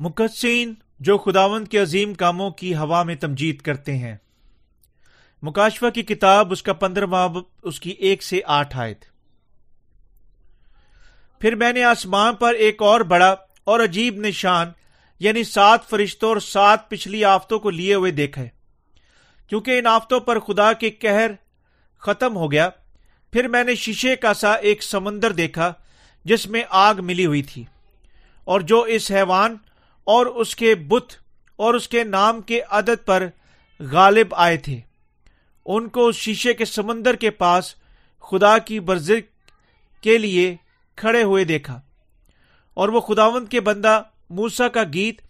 مقدسین جو خداوند کے عظیم کاموں کی ہوا میں تمجید کرتے ہیں۔ مکاشفہ کی کتاب اس کا پندرہ اس کی ایک سے آٹھ آیت۔ پھر میں نے آسمان پر ایک اور بڑا اور عجیب نشان یعنی سات فرشتوں اور سات پچھلی آفتوں کو لیے ہوئے دیکھا کیونکہ ان آفتوں پر خدا کے کہر ختم ہو گیا، پھر میں نے شیشے کا سا ایک سمندر دیکھا، جس میں آگ ملی ہوئی تھی۔ اور جو اس حیوان اور اس کے بت اور اس کے نام کے عدد پر غالب آئے تھے۔ ان کو اس شیشے کے سمندر کے پاس خدا کی برزر کے لیے کھڑے ہوئے دیکھا۔ اور وہ خداوند کے بندہ موسا کا گیت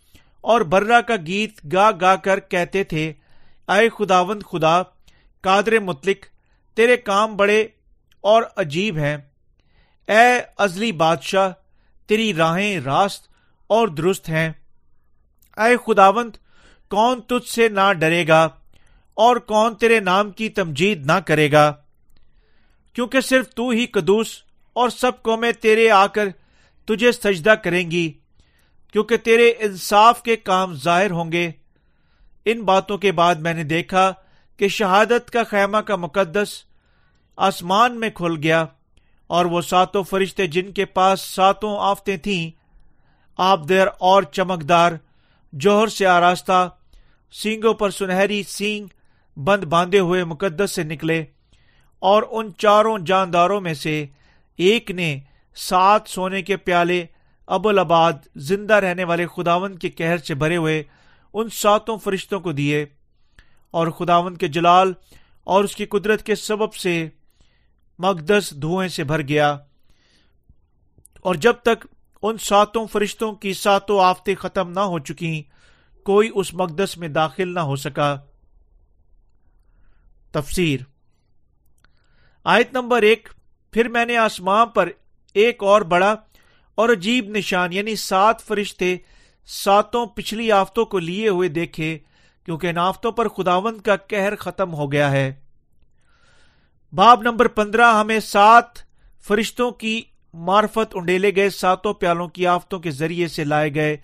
اور برا کا گیت گا گا کر کہتے تھے، اے خداوند خدا، قادر متلک تیرے کام بڑے اور عجیب ہیں۔ اے ازلی بادشاہ، تیری راہیں راست اور درست ہیں۔ اے خداوند، کون تجھ سے نہ ڈرے گا اور کون تیرے نام کی تمجید نہ کرے گا؟ کیونکہ صرف تو ہی قدوس اور سب کو میں تیرے آ کر تجھے سجدہ کریں گی، کیونکہ تیرے انصاف کے کام ظاہر ہوں گے۔ ان باتوں کے بعد میں نے دیکھا کہ شہادت کا خیمہ کا مقدس آسمان میں کھل گیا اور وہ ساتوں فرشتے جن کے پاس ساتوں آفتیں تھیں، آپ دیر اور چمکدار جوہر سے آراستہ، سینگوں پر سنہری سینگ بند باندھے ہوئے مقدس سے نکلے اور ان چاروں جانداروں میں سے ایک نے سات سونے کے پیالے ابوالآباد زندہ رہنے والے خداون کے کہر سے بھرے ہوئے ان ساتوں فرشتوں کو دیے اور خداون کے جلال اور اس کی قدرت کے سبب سے مقدس دھوئیں سے بھر گیا اور جب تک ان ساتوں فرشتوں کی ساتوں آفتیں ختم نہ ہو چکی کوئی اس مقدس میں داخل نہ ہو سکا۔ تفسیر۔ آیت نمبر ایک، پھر میں نے آسمان پر ایک اور بڑا اور عجیب نشان یعنی سات فرشتے ساتوں پچھلی آفتوں کو لیے ہوئے دیکھے، کیونکہ ان آفتوں پر خداوند کا کہر ختم ہو گیا ہے۔ باب نمبر پندرہ، ہمیں سات فرشتوں کی مارفت انڈیلے گئے ساتوں پیالوں کی آفتوں کے ذریعے سے لائے گئے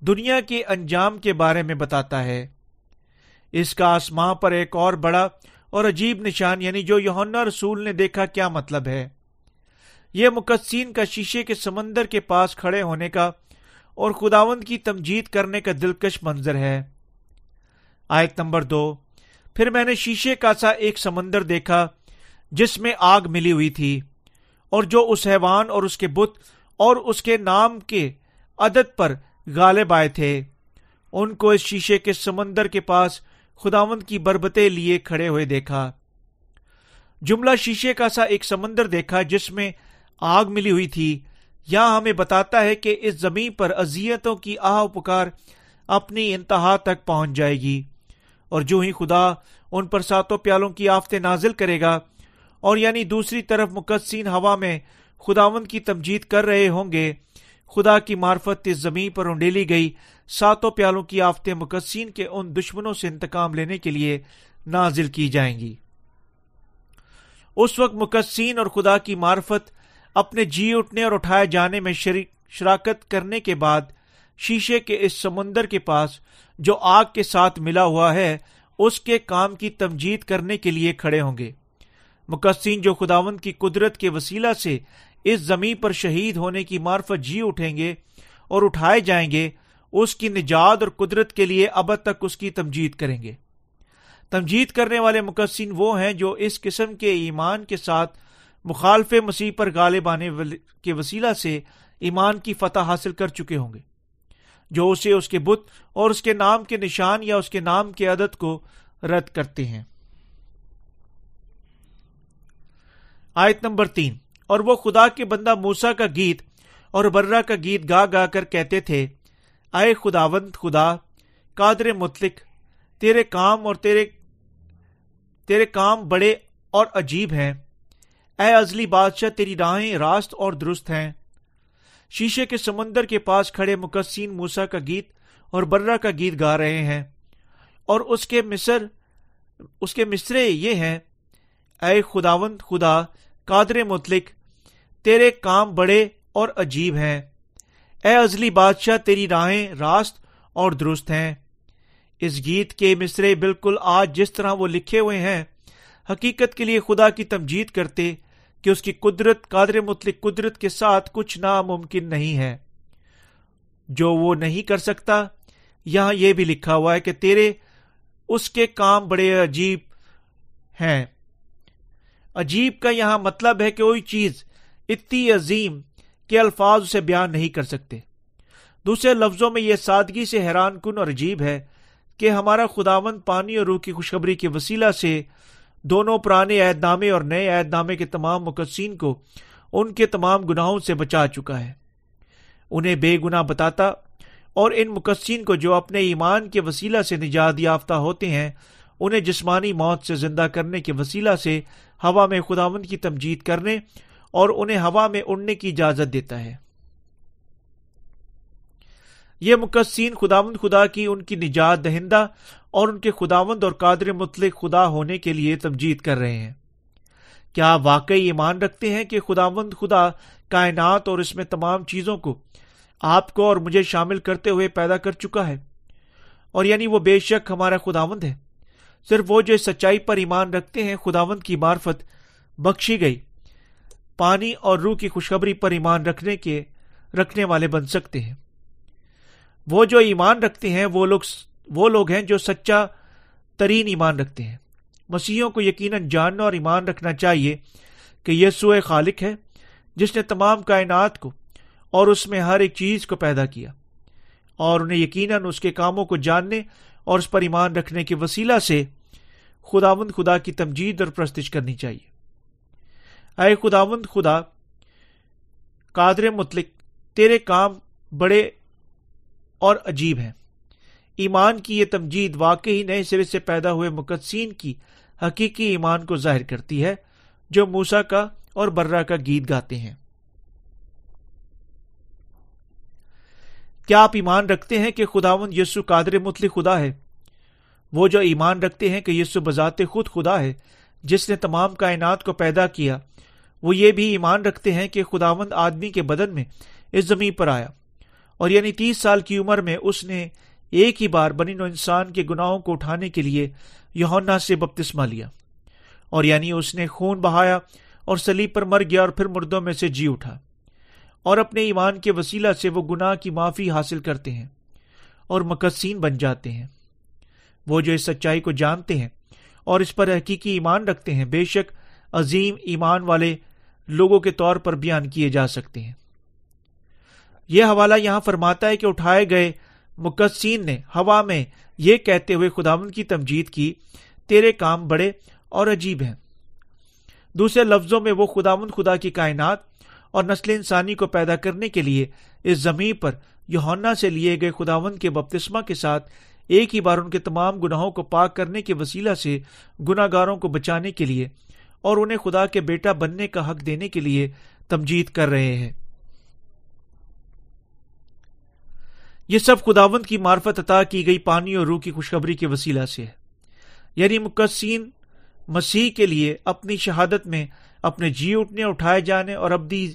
دنیا کے انجام کے بارے میں بتاتا ہے۔ اس کا آسمان پر ایک اور بڑا اور عجیب نشان یعنی جو یونا رسول نے دیکھا کیا مطلب ہے۔ یہ مقدسین کا شیشے کے سمندر کے پاس کھڑے ہونے کا اور خداوند کی تمجید کرنے کا دلکش منظر ہے۔ آیت نمبر دو۔ پھر میں نے شیشے کا سا ایک سمندر دیکھا جس میں آگ ملی ہوئی تھی۔ اور جو اس حیوان اور اس کے بت اور اس کے نام کے عدد پر غالب آئے تھے، ان کو اس شیشے کے سمندر کے پاس خداوند کی بربتے لیے کھڑے ہوئے دیکھا۔ جملہ شیشے کا سا ایک سمندر دیکھا جس میں آگ ملی ہوئی تھی۔ یہاں ہمیں بتاتا ہے کہ اس زمین پر اذیتوں کی آہ پکار اپنی انتہا تک پہنچ جائے گی اور جو ہی خدا ان پر ساتوں پیالوں کی آفتے نازل کرے گا اور یعنی دوسری طرف مقدسین ہوا میں خداون کی تمجید کر رہے ہوں گے۔ خدا کی معرفت اس زمین پر انڈیلی گئی۔ ساتوں پیالوں کی آفتیں مقدسین کے ان دشمنوں سے انتقام لینے کے لیے نازل کی جائیں گی۔ اس وقت مقدسین اور خدا کی معرفت اپنے جی اٹھنے اور اٹھائے جانے میں شراکت کرنے کے بعد شیشے کے اس سمندر کے پاس جو آگ کے ساتھ ملا ہوا ہے، اس کے کام کی تمجید کرنے کے لیے کھڑے ہوں گے۔ مقصین جو خداون کی قدرت کے وسیلہ سے اس زمین پر شہید ہونے کی معرفت جی اٹھیں گے اور اٹھائے جائیں گے، اس کی نجات اور قدرت کے لیے اب تک اس کی تمجید کریں گے۔ تمجید کرنے والے مقصین وہ ہیں جو اس قسم کے ایمان کے ساتھ مخالف مسیح پر غالب آنے کے وسیلہ سے ایمان کی فتح حاصل کر چکے ہوں گے۔ جو اسے اس کے بت اور اس کے نام کے نشان یا اس کے نام کے عدد کو رد کرتے ہیں۔ آیت نمبر تین۔ اور وہ خدا کے بندہ موسا کا گیت اور برا کا گیت گا گا کر کہتے تھے اے خداوند خدا، قادر مطلق، تیرے کام اور تیرے تیرے کام بڑے اور عجیب ہیں۔ اے ازلی بادشاہ، تیری راہیں راست اور درست ہیں۔ شیشے کے سمندر کے پاس کھڑے مقصین موسا کا گیت اور برا کا گیت گا رہے ہیں۔ اور اس کے مصر، اس کے مصرے یہ ہیں، اے خداوند خدا قادر مطلق، تیرے کام بڑے اور عجیب ہیں۔ اے ازلی بادشاہ، تیری راہیں راست اور درست ہیں۔ اس گیت کے مصرے بالکل آج جس طرح وہ لکھے ہوئے ہیں، حقیقت کے لیے خدا کی تمجید کرتے کہ اس کی قدرت، قادر مطلق قدرت کے ساتھ کچھ ناممکن نہیں ہے۔ جو وہ نہیں کر سکتا، یہاں یہ بھی لکھا ہوا ہے کہ تیرے اس کے کام بڑے عجیب ہیں۔ عجیب کا یہاں مطلب ہے کہ کوئی چیز اتنی عظیم کے الفاظ اسے بیان نہیں کر سکتے۔ دوسرے لفظوں میں یہ سادگی سے حیران کن اور عجیب ہے کہ ہمارا خداون پانی اور روح کی خوشخبری کے وسیلہ سے دونوں پرانے عہد نامے اور نئے عہد نامے کے تمام مقدسین کو ان کے تمام گناہوں سے بچا چکا ہے۔ انہیں بے گنا بتاتا اور ان مقدسین کو جو اپنے ایمان کے وسیلہ سے نجات یافتہ ہوتے ہیں، انہیں جسمانی موت سے زندہ کرنے کے وسیلہ سے ہوا میں خداون کی تمجید کرنے اور انہیں ہوا میں اڑنے کی اجازت دیتا ہے۔ یہ مقصین خداوند خدا کی ان کی نجات دہندہ اور ان کے خداوند اور قادر مطلق خدا ہونے کے لیے تمجید کر رہے ہیں۔ کیا آپ واقعی ایمان رکھتے ہیں کہ خداوند خدا کائنات اور اس میں تمام چیزوں کو آپ کو اور مجھے شامل کرتے ہوئے پیدا کر چکا ہے؟ اور یعنی وہ بے شک ہمارا خداوند ہے۔ صرف وہ جو سچائی پر ایمان رکھتے ہیں، خداوند کی معرفت بخشی گئی۔ پانی اور روح کی خوشخبری پر ایمان رکھنے کے، رکھنے والے بن سکتے ہیں۔ وہ جو ایمان رکھتے ہیں، وہ لوگ وہ لوگ ہیں جو سچا ترین ایمان رکھتے ہیں۔ مسیحوں کو یقیناً جاننا اور ایمان رکھنا چاہیے کہ یسوع خالق ہے، جس نے تمام کائنات کو اور اس میں ہر ایک چیز کو پیدا کیا اور انہیں یقیناً اس کے کاموں کو جاننے اور اس پر ایمان رکھنے کے وسیلہ سے خداوند خدا کی تمجید اور پرستش کرنی چاہیے۔ اے خداوند خدا، قادر مطلق، تیرے کام بڑے اور عجیب ہیں۔ ایمان کی یہ تمجید واقعی نئے سرے سے پیدا ہوئے مقدسین کی حقیقی ایمان کو ظاہر کرتی ہے، جو موسا کا اور برا کا گیت گاتے ہیں۔ کیا آپ ایمان رکھتے ہیں کہ خداون یسو قادر متلی خدا ہے؟ وہ جو ایمان رکھتے ہیں کہ یسو بذات خود خدا ہے، جس نے تمام کائنات کو پیدا کیا، وہ یہ بھی ایمان رکھتے ہیں کہ خداوند آدمی کے بدن میں اس زمین پر آیا۔ اور یعنی تیس سال کی عمر میں اس نے ایک ہی بار بنی نو انسان کے گناہوں کو اٹھانے کے لیے یونا سے بپتسما لیا۔ اور یعنی اس نے خون بہایا اور سلیب پر مر گیا اور پھر مردوں میں سے جی اٹھا۔ اور اپنے ایمان کے وسیلہ سے وہ گناہ کی معافی حاصل کرتے ہیں اور مقصین بن جاتے ہیں۔ وہ جو اس سچائی کو جانتے ہیں اور اس پر حقیقی ایمان رکھتے ہیں، بے شک عظیم ایمان والے لوگوں کے طور پر بیان کیے جا سکتے ہیں۔ یہ حوالہ یہاں فرماتا ہے کہ اٹھائے گئے مقصین نے ہوا میں یہ کہتے ہوئے خداون کی تمجید کی، تیرے کام بڑے اور عجیب ہیں۔ دوسرے لفظوں میں وہ خداون خدا کی کائنات اور نسل انسانی کو پیدا کرنے کے لیے اس زمین پر یونا سے لیے گئے خداون کے بپتسما کے ساتھ ایک ہی بار ان کے تمام گناہوں کو پاک کرنے کے وسیلہ سے گناگاروں کو بچانے کے لیے اور انہیں خدا کے بیٹا بننے کا حق دینے کے لیے تمجید کر رہے ہیں۔ یہ سب خداوند کی معرفت عطا کی گئی پانی اور روح کی خوشخبری کے وسیلہ سے ہے۔ یعنی مقصین مسیح کے لیے اپنی شہادت میں اپنے جی اٹھنے، اٹھائے جانے اور ابدی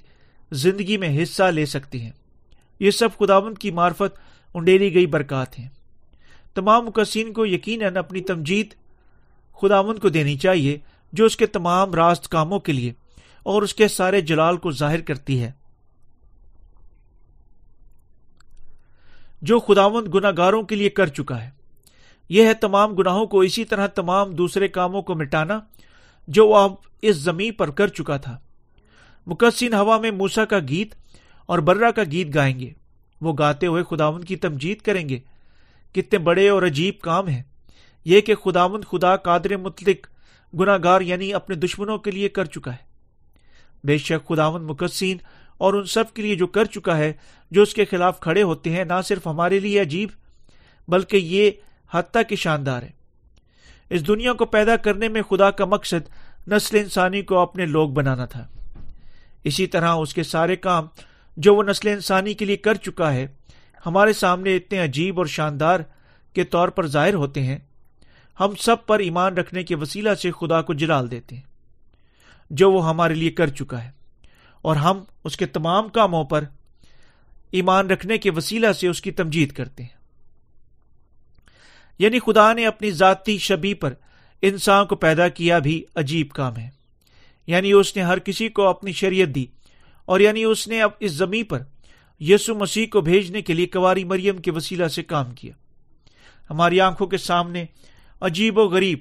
زندگی میں حصہ لے سکتی ہیں۔ یہ سب خداوند کی معرفت انڈیری گئی برکات ہیں۔ تمام مقصین کو یقیناً اپنی تمجید خداوند کو دینی چاہیے، جو اس کے تمام راست کاموں کے لیے اور اس کے سارے جلال کو ظاہر کرتی ہے۔ جو خداوند گناگاروں کے لیے کر چکا ہے۔ یہ ہے تمام گناہوں کو اسی طرح تمام دوسرے کاموں کو مٹانا جو وہ اب اس زمین پر کر چکا تھا۔ مقصین ہوا میں موسا کا گیت اور برا کا گیت گائیں گے۔ وہ گاتے ہوئے خداون کی تمجید کریں گے۔ کتنے بڑے اور عجیب کام ہیں۔ یہ کہ خداون خدا قادر مطلق گناگار یعنی اپنے دشمنوں کے لیے کر چکا ہے۔ بے شک خداون مقصین اور ان سب کے لیے جو کر چکا ہے، جو اس کے خلاف کھڑے ہوتے ہیں، نہ صرف ہمارے لیے عجیب، بلکہ یہ حتیٰ کی شاندار ہے۔ اس دنیا کو پیدا کرنے میں خدا کا مقصد نسل انسانی کو اپنے لوگ بنانا تھا۔ اسی طرح اس کے سارے کام جو وہ نسل انسانی کے لیے کر چکا ہے، ہمارے سامنے اتنے عجیب اور شاندار کے طور پر ظاہر ہوتے ہیں۔ ہم سب پر ایمان رکھنے کے وسیلہ سے خدا کو جلال دیتے ہیں۔ جو وہ ہمارے لیے کر چکا ہے۔ اور ہم اس کے تمام کاموں پر ایمان رکھنے کے وسیلہ سے اس کی تمجید کرتے ہیں۔ یعنی خدا نے اپنی ذاتی شبی پر انسان کو پیدا کیا بھی عجیب کام ہے۔ یعنی اس نے ہر کسی کو اپنی شریعت دی اور یعنی اس نے اب اس زمین پر یسو مسیح کو بھیجنے کے لیے کواری مریم کے وسیلہ سے کام کیا۔ ہماری آنکھوں کے سامنے عجیب و غریب،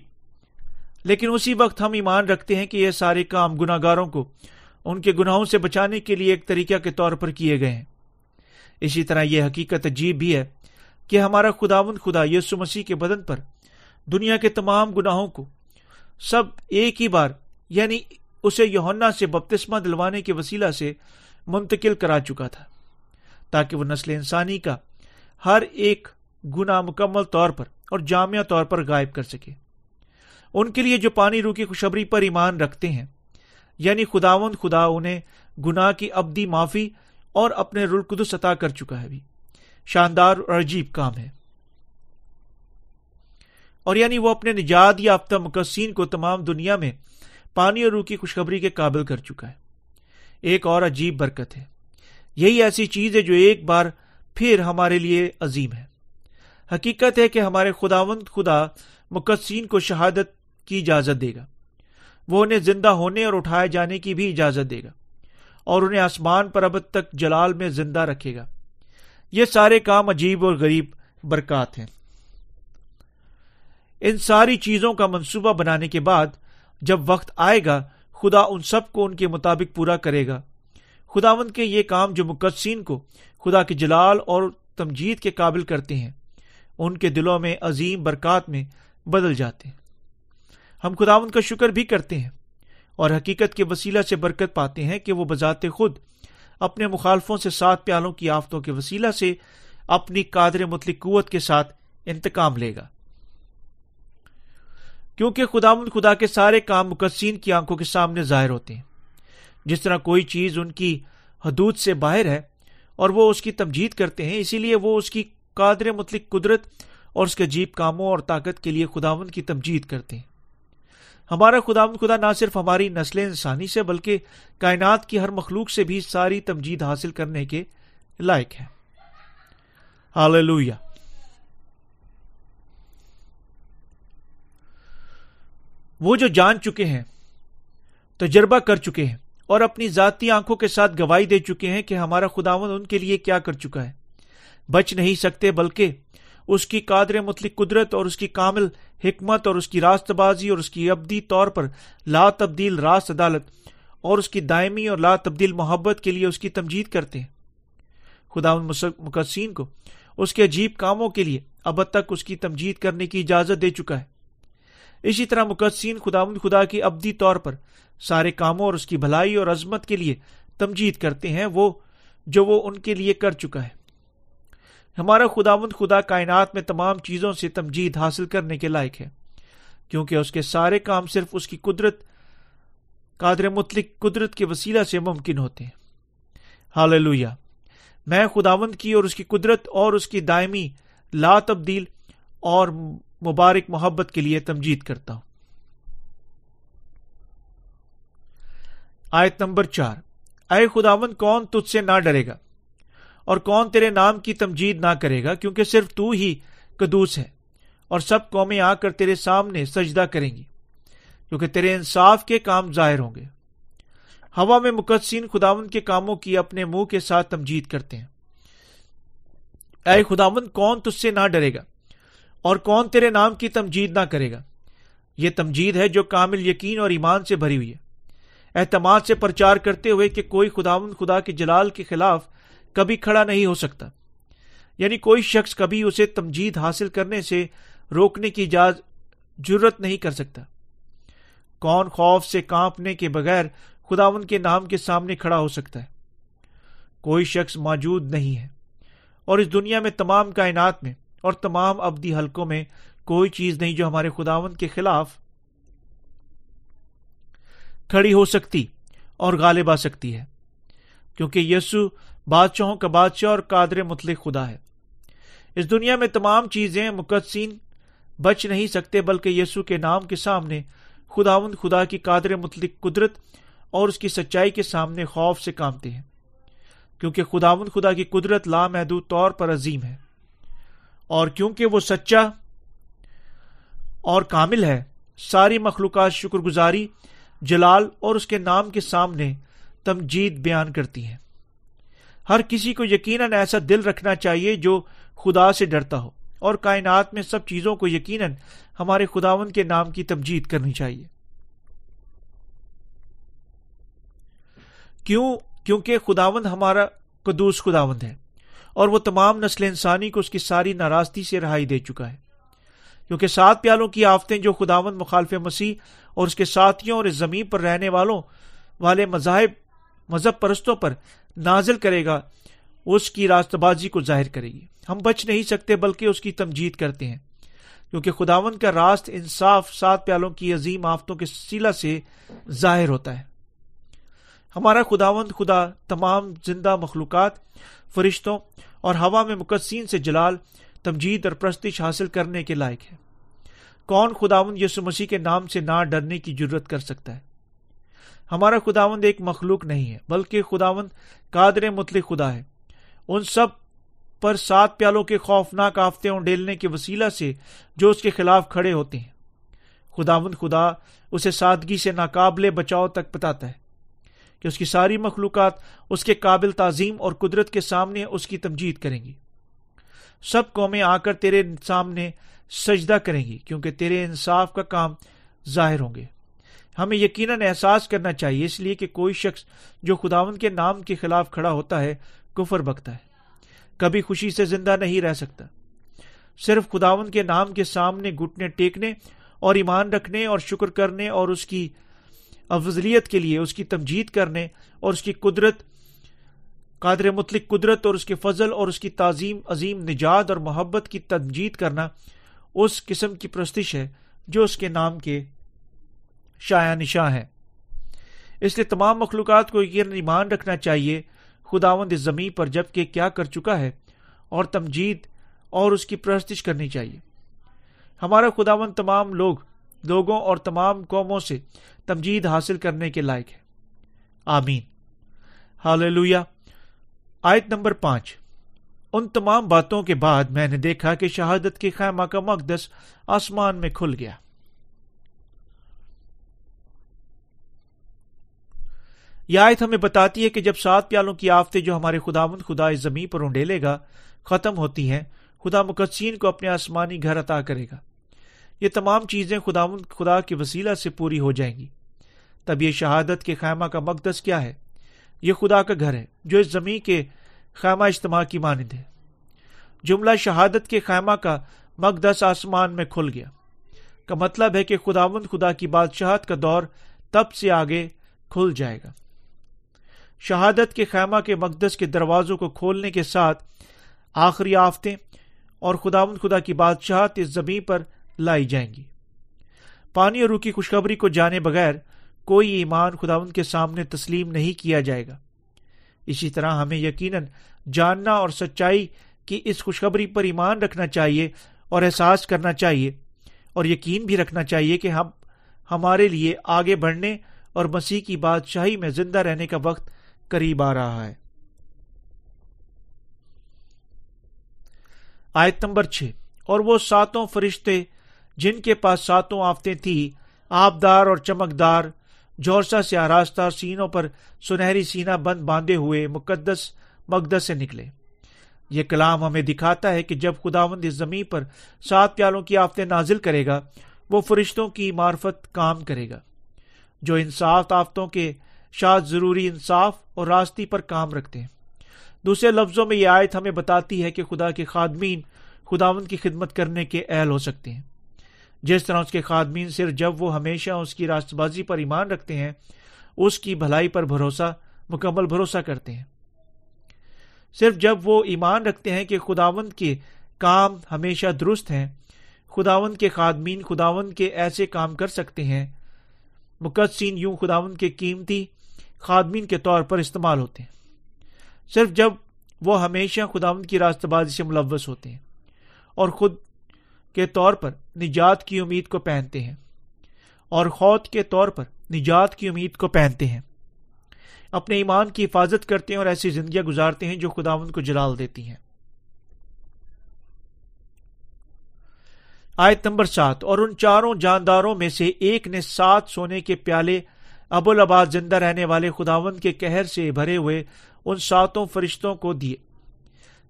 لیکن اسی وقت ہم ایمان رکھتے ہیں کہ یہ سارے کام گناہ گاروں کو ان کے گناہوں سے بچانے کے لیے ایک طریقہ کے طور پر کیے گئے ہیں۔ اسی طرح یہ حقیقت عجیب بھی ہے کہ ہمارا خداون خدا یسو مسیح کے بدن پر دنیا کے تمام گناہوں کو سب ایک ہی بار یعنی اسے یونا سے بپتسمہ دلوانے کے وسیلہ سے منتقل کرا چکا تھا، تاکہ وہ نسل انسانی کا ہر ایک گنا مکمل طور پر اور جامع طور پر غائب کر سکے۔ ان کے لیے جو پانی رو کی خوشبری پر ایمان رکھتے ہیں یعنی خداون خدا انہیں گناہ کی ابدی معافی اور اپنے رلقدس عطا کر چکا ہے بھی۔ شاندار اور عجیب کام ہے۔ اور یعنی وہ اپنے نجات یافتہ مقصین کو تمام دنیا میں پانی اور روح کی خوشخبری کے قابل کر چکا ہے۔ ایک اور عجیب برکت ہے۔ یہی ایسی چیز ہے جو ایک بار پھر ہمارے لیے عظیم ہے۔ حقیقت ہے کہ ہمارے خداوند خدا مقصین کو شہادت کی اجازت دے گا۔ وہ انہیں زندہ ہونے اور اٹھائے جانے کی بھی اجازت دے گا اور انہیں آسمان پر اب تک جلال میں زندہ رکھے گا۔ یہ سارے کام عجیب اور غریب برکات ہیں۔ ان ساری چیزوں کا منصوبہ بنانے کے بعد جب وقت آئے گا، خدا ان سب کو ان کے مطابق پورا کرے گا۔ خداوند کے یہ کام جو مقدسین کو خدا کے جلال اور تمجید کے قابل کرتے ہیں، ان کے دلوں میں عظیم برکات میں بدل جاتے ہیں۔ ہم خداوند کا شکر بھی کرتے ہیں اور حقیقت کے وسیلہ سے برکت پاتے ہیں کہ وہ بذات خود اپنے مخالفوں سے سات پیالوں کی آفتوں کے وسیلہ سے اپنی قادر مطلق قوت کے ساتھ انتقام لے گا۔ کیونکہ خدا خدا کے سارے کام مقصین کی آنکھوں کے سامنے ظاہر ہوتے ہیں۔ جس طرح کوئی چیز ان کی حدود سے باہر ہے اور وہ اس کی تمجید کرتے ہیں، اسی لیے وہ اس کی قادر مطلق قدرت اور اس کے عجیب کاموں اور طاقت کے لیے خداون کی تمجید کرتے ہیں۔ ہمارا خدا خدا نہ صرف ہماری نسل انسانی سے بلکہ کائنات کی ہر مخلوق سے بھی ساری تمجید حاصل کرنے کے لائق ہے وہ جو جان چکے ہیں، تجربہ کر چکے ہیں اور اپنی ذاتی آنکھوں کے ساتھ گواہی دے چکے ہیں کہ ہمارا خداون ان کے لیے کیا کر چکا ہے۔ بچ نہیں سکتے بلکہ اس کی قادر مطلق قدرت اور اس کی کامل حکمت اور اس کی راست بازی اور اس کی ابدی طور پر لا تبدیل راست عدالت اور اس کی دائمی اور لا تبدیل محبت کے لیے اس کی تمجید کرتے ہیں۔ خدا مقصین کو اس کے عجیب کاموں کے لیے اب تک اس کی تمجید کرنے کی اجازت دے چکا ہے۔ اسی طرح مقدسین خدا خدا کی ابدی طور پر سارے کاموں اور اس کی بھلائی اور عظمت کے لیے تمجید کرتے ہیں، وہ جو وہ ان کے لیے کر چکا ہے۔ ہمارا خداوند خدا کائنات میں تمام چیزوں سے تمجید حاصل کرنے کے لائق ہے، کیونکہ اس کے سارے کام صرف اس کی قدرت، قادر مطلق قدرت کے وسیلہ سے ممکن ہوتے ہیں۔ حال میں خداوند کی اور اس کی قدرت اور اس کی دائمی لا تبدیل اور مبارک محبت کے لیے تمجید کرتا ہوں۔ آیت نمبر چار۔ اے خداوند، کون تجھ سے نہ ڈرے گا؟ اور کون تیرے نام کی تمجید نہ کرے گا، کیونکہ صرف تو ہی قدوس ہے اور سب قومیں آ کر تیرے سامنے سجدہ کریں گی، کیونکہ تیرے انصاف کے کام ظاہر ہوں گے۔ ہوا میں مقدسین خداون کے کاموں کی اپنے منہ کے ساتھ تمجید کرتے ہیں۔ اے خداون کون تج سے نہ ڈرے گا، اور کون تیرے نام کی تمجید نہ کرے گا؟ یہ تمجید ہے جو کامل یقین اور ایمان سے بھری ہوئی ہے۔ اعتماد سے پرچار کرتے ہوئے کہ کوئی خداون خدا کے جلال کے خلاف کبھی کھڑا نہیں ہو سکتا۔ یعنی کوئی شخص کبھی اسے تمجید حاصل کرنے سے روکنے کی اجازت ضرورت نہیں کر سکتا۔ کون خوف سے کانپنے کے بغیر خداون کے نام کے سامنے کھڑا ہو سکتا ہے۔ کوئی شخص موجود نہیں ہے۔ اور اس دنیا میں تمام کائنات میں اور تمام ابدی حلقوں میں کوئی چیز نہیں جو ہمارے خداون کے خلاف کھڑی ہو سکتی اور غالب آ سکتی ہے۔ کیونکہ یسو بادشاہوں کا بادشاہ اور قادر مطلق خدا ہے۔ اس دنیا میں تمام چیزیں مقدسین بچ نہیں سکتے، بلکہ یسو کے نام کے سامنے خداوند خدا کی قادر مطلق قدرت اور اس کی سچائی کے سامنے خوف سے کامتے ہیں۔ کیونکہ خداون خدا کی قدرت لامحدود طور پر عظیم ہے۔ اور کیونکہ وہ سچا اور کامل ہے، ساری مخلوقات شکر گزاری جلال اور اس کے نام کے سامنے تمجید بیان کرتی ہیں۔ ہر کسی کو یقیناً ایسا دل رکھنا چاہیے جو خدا سے ڈرتا ہو اور کائنات میں سب چیزوں کو یقیناً ہمارے خداون کے نام کی تمجید کرنی چاہیے۔ کیوں؟ کیونکہ خداون ہمارا قدوس خداوند ہے اور وہ تمام نسل انسانی کو اس کی ساری ناراضگی سے رہائی دے چکا ہے۔ کیونکہ سات پیالوں کی آفتیں جو خداون مخالف مسیح اور اس کے ساتھیوں اور اس زمین پر رہنے والوں والے مذاہب، مذہب پرستوں پر نازل کرے گا، اس کی راست بازی کو ظاہر کرے گی۔ ہم بچ نہیں سکتے بلکہ اس کی تمجید کرتے ہیں۔ کیونکہ خداون کا راست انصاف سات پیالوں کی عظیم آفتوں کے سیلا سے ظاہر ہوتا ہے۔ ہمارا خداون خدا تمام زندہ مخلوقات، فرشتوں اور ہوا میں مقدسین سے جلال، تمجید اور پرستش حاصل کرنے کے لائق ہے۔ کون خداون یسو مسیح کے نام سے نہ ڈرنے کی ضرورت کر سکتا ہے؟ ہمارا خداوند ایک مخلوق نہیں ہے، بلکہ خداوند قادر مطلق خدا ہے۔ ان سب پر سات پیالوں کے خوفناک آفتے ڈیلنے کے وسیلہ سے جو اس کے خلاف کھڑے ہوتے ہیں۔ خداوند خدا اسے سادگی سے ناقابل بچاؤ تک بتاتا ہے کہ اس کی ساری مخلوقات اس کے قابل تعظیم اور قدرت کے سامنے اس کی تمجید کریں گی۔ سب قومیں آ کر تیرے سامنے سجدہ کریں گی، کیونکہ تیرے انصاف کا کام ظاہر ہوں گے۔ ہمیں یقیناً احساس کرنا چاہیے اس لیے کہ کوئی شخص جو خداون کے نام کے خلاف کھڑا ہوتا ہے، کفر بکتا ہے۔ کبھی خوشی سے زندہ نہیں رہ سکتا۔ صرف خداون کے نام کے سامنے گٹنے ٹیکنے اور ایمان رکھنے اور شکر کرنے اور اس کی افضلیت کے لیے، اس کی تمجید کرنے اور اس کی قدرت، قادر مطلق قدرت اور اس کے فضل اور اس کی تعظیم، عظیم نجات اور محبت کی تمجید کرنا اس قسم کی پرستش ہے جو اس کے نام کے شاع نشاں ہے اس لیے تمام مخلوقات کو یہ ایمان رکھنا چاہیے، خداوند زمین پر جبکہ کیا کر چکا ہے، اور تمجید اور اس کی پرستش کرنی چاہیے۔ ہمارا خداون تمام لوگ، لوگوں اور تمام قوموں سے تمجید حاصل کرنے کے لائق ہے۔ آمین۔ ہال آیت نمبر پانچ۔ ان تمام باتوں کے بعد میں نے دیکھا کہ شہادت کے خیمہ کا مقدس آسمان میں کھل گیا۔ یہ آیت ہمیں بتاتی ہے کہ جب سات پیالوں کی آفتیں جو ہمارے خدا مند خدا اس زمین پر انڈیلے گا، ختم ہوتی ہیں، خدا مقدسین کو اپنے آسمانی گھر عطا کرے گا۔ یہ تمام چیزیں خدا خدا کے وسیلہ سے پوری ہو جائیں گی۔ تب یہ شہادت کے خیمہ کا مقدس کیا ہے؟ یہ خدا کا گھر ہے، جو اس زمین کے خیمہ اجتماع کی مانند ہے۔ جملہ شہادت کے خیمہ کا مقدس آسمان میں کھل گیا۔ کا مطلب ہے کہ خداوند خدا کی بادشاہت کا دور تب سے آگے کھل جائے گا۔ شہادت کے خیمہ کے مقدس کے دروازوں کو کھولنے کے ساتھ آخری آفتیں اور خدا مند خدا کی بادشاہت اس زمین پر لائی جائیں گی۔ پانی اور روح کی خوشخبری کو جانے بغیر کوئی ایمان خداون کے سامنے تسلیم نہیں کیا جائے گا۔ اسی طرح ہمیں یقیناً جاننا اور سچائی کی اس خوشخبری پر ایمان رکھنا چاہیے اور احساس کرنا چاہیے اور یقین بھی رکھنا چاہیے کہ ہم ہمارے لیے آگے بڑھنے اور مسیح کی بادشاہی میں زندہ رہنے کا وقت قریب آ رہا ہے۔ آیت نمبر چھ۔ اور وہ ساتوں فرشتے جن کے پاس ساتوں آفتیں تھی آبدار اور چمکدار جورسا سے آراستہ سینوں پر سنہری سینا بند باندھے ہوئے مقدس مقدس سے نکلے۔ یہ کلام ہمیں دکھاتا ہے کہ جب خدا مند اس زمین پر سات پیالوں کی آفتیں نازل کرے گا، وہ فرشتوں کی معرفت کام کرے گا۔ جو انصاف آفتوں کے شاد ضروری انصاف اور راستی پر کام رکھتے ہیں۔ دوسرے لفظوں میں یہ آیت ہمیں بتاتی ہے کہ خدا کے خادمین خداون کی خدمت کرنے کے اہل ہو سکتے ہیں۔ جس طرح اس کے خادمین صرف جب وہ ہمیشہ اس کی راست بازی پر ایمان رکھتے ہیں، اس کی بھلائی پر بھروسہ، مکمل بھروسہ کرتے ہیں۔ صرف جب وہ ایمان رکھتے ہیں کہ خداوند کے کام ہمیشہ درست ہیں، خداوند کے خادمین خداوند کے ایسے کام کر سکتے ہیں۔ مقدسین یوں خداوند کے قیمتی خادمین کے طور پر استعمال ہوتے ہیں۔ صرف جب وہ ہمیشہ خداوند کی راست بازی سے ملوث ہوتے ہیں اور خود کے طور پر نجات کی امید کو پہنتے ہیں اور خود کے طور پر نجات کی امید کو پہنتے ہیں۔ اپنے ایمان کی حفاظت کرتے ہیں اور ایسی زندگیاں گزارتے ہیں جو خداون کو جلال دیتی ہیں۔ آیت نمبر سات، اور ان چاروں جانداروں میں سے ایک نے سات سونے کے پیالے ابو الباد زندہ رہنے والے خداون کے کہر سے بھرے ہوئے ان ساتوں فرشتوں کو دیے۔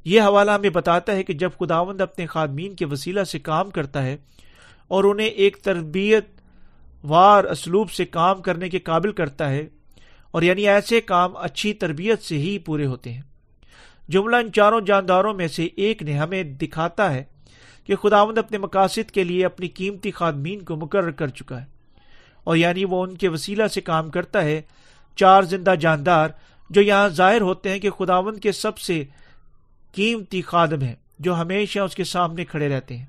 یہ حوالہ ہمیں بتاتا ہے کہ جب خداوند اپنے خادمین کے وسیلہ سے کام کرتا ہے اور انہیں ایک تربیت وار اسلوب سے کام کرنے کے قابل کرتا ہے اور یعنی ایسے کام اچھی تربیت سے ہی پورے ہوتے ہیں۔ جملہ ان چاروں جانداروں میں سے ایک نے ہمیں دکھاتا ہے کہ خداوند اپنے مقاصد کے لیے اپنی قیمتی خادمین کو مقرر کر چکا ہے۔ اور یعنی وہ ان کے وسیلہ سے کام کرتا ہے، چار زندہ جاندار جو یہاں ظاہر ہوتے ہیں کہ خداوند کے سب سے قیمتی خادم ہیں، جو ہمیشہ اس کے سامنے کھڑے رہتے ہیں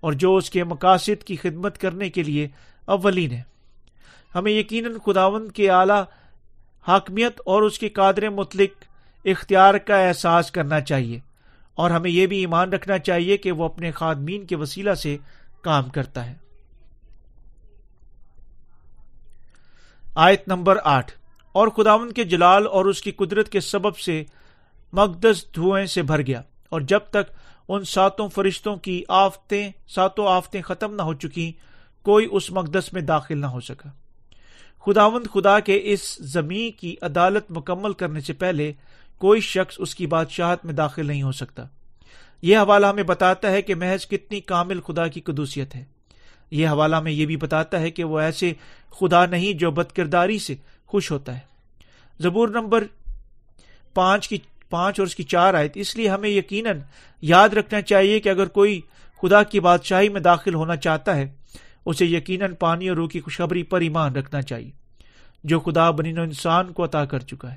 اور جو اس کے مقاصد کی خدمت کرنے کے لیے اولین ہے ہمیں یقیناً خداوند کے اعلی حاکمیت اور اس کے قادر متعلق اختیار کا احساس کرنا چاہیے اور ہمیں یہ بھی ایمان رکھنا چاہیے کہ وہ اپنے خادمین کے وسیلہ سے کام کرتا ہے۔ آیت نمبر آٹھ۔ اور خداون کے جلال اور اس کی قدرت کے سبب سے مقدس دھوئیں سے بھر گیا۔ اور جب تک ان ساتوں فرشتوں کی آفتیں، ساتوں آفتیں ختم نہ ہو چکی کوئی اس مقدس میں داخل نہ ہو سکا۔ خداوند خدا کے اس زمین کی عدالت مکمل کرنے سے پہلے کوئی شخص اس کی بادشاہت میں داخل نہیں ہو سکتا۔ یہ حوالہ ہمیں بتاتا ہے کہ محض کتنی کامل خدا کی قدوسیت ہے۔ یہ حوالہ میں یہ بھی بتاتا ہے کہ وہ ایسے خدا نہیں جو بد کرداری سے خوش ہوتا ہے۔ زبور نمبر پانچ کی پانچ اور اس کی چار آئے اس لیے ہمیں یقیناً یاد رکھنا چاہیے کہ اگر کوئی خدا کی بادشاہی میں داخل ہونا چاہتا ہے، اسے یقیناً پانی اور روح کی خوشخبری پر ایمان رکھنا چاہیے، جو خدا بنین و انسان کو عطا کر چکا ہے۔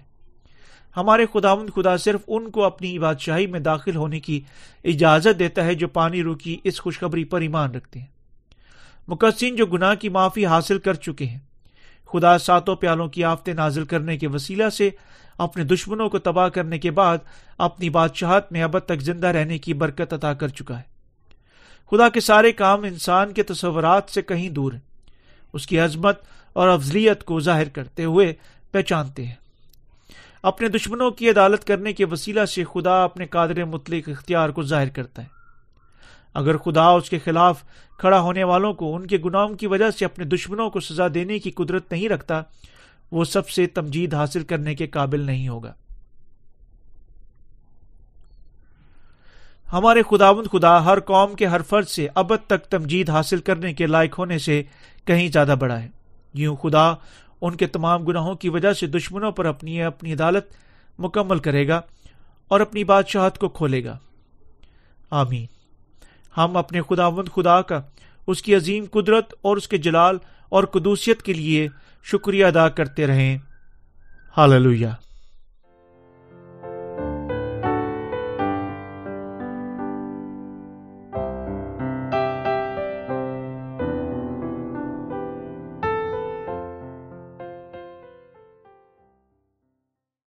ہمارے خدا خدا صرف ان کو اپنی بادشاہی میں داخل ہونے کی اجازت دیتا ہے جو پانی روح کی اس خوشخبری پر ایمان رکھتے ہیں۔ مقصین جو گناہ کی معافی حاصل کر چکے ہیں۔ خدا ساتوں پیالوں کی آفتے نازل کرنے کے وسیلہ سے اپنے دشمنوں کو تباہ کرنے کے بعد اپنی بادشاہت میں ابد تک زندہ رہنے کی برکت عطا کر چکا ہے۔ خدا کے سارے کام انسان کے تصورات سے کہیں دور ہیں۔ اس کی عظمت اور افضلیت کو ظاہر کرتے ہوئے پہچانتے ہیں۔ اپنے دشمنوں کی عدالت کرنے کے وسیلہ سے خدا اپنے قادر مطلق اختیار کو ظاہر کرتا ہے۔ اگر خدا اس کے خلاف کھڑا ہونے والوں کو ان کے گناہوں کی وجہ سے اپنے دشمنوں کو سزا دینے کی قدرت نہیں رکھتا، وہ سب سے تمجید حاصل کرنے کے قابل نہیں ہوگا۔ ہمارے خداوند خدا ہر قوم کے ہر فرد سے ابد تک تمجید حاصل کرنے کے لائق ہونے سے کہیں زیادہ بڑا ہے۔ یوں خدا ان کے تمام گناہوں کی وجہ سے دشمنوں پر اپنی اپنی عدالت مکمل کرے گا اور اپنی بادشاہت کو کھولے گا۔ آمین۔ ہم اپنے خداوند خدا کا، اس کی عظیم قدرت اور اس کے جلال اور قدوسیت کے لیے شکریہ ادا کرتے رہیں۔ ہاللویہ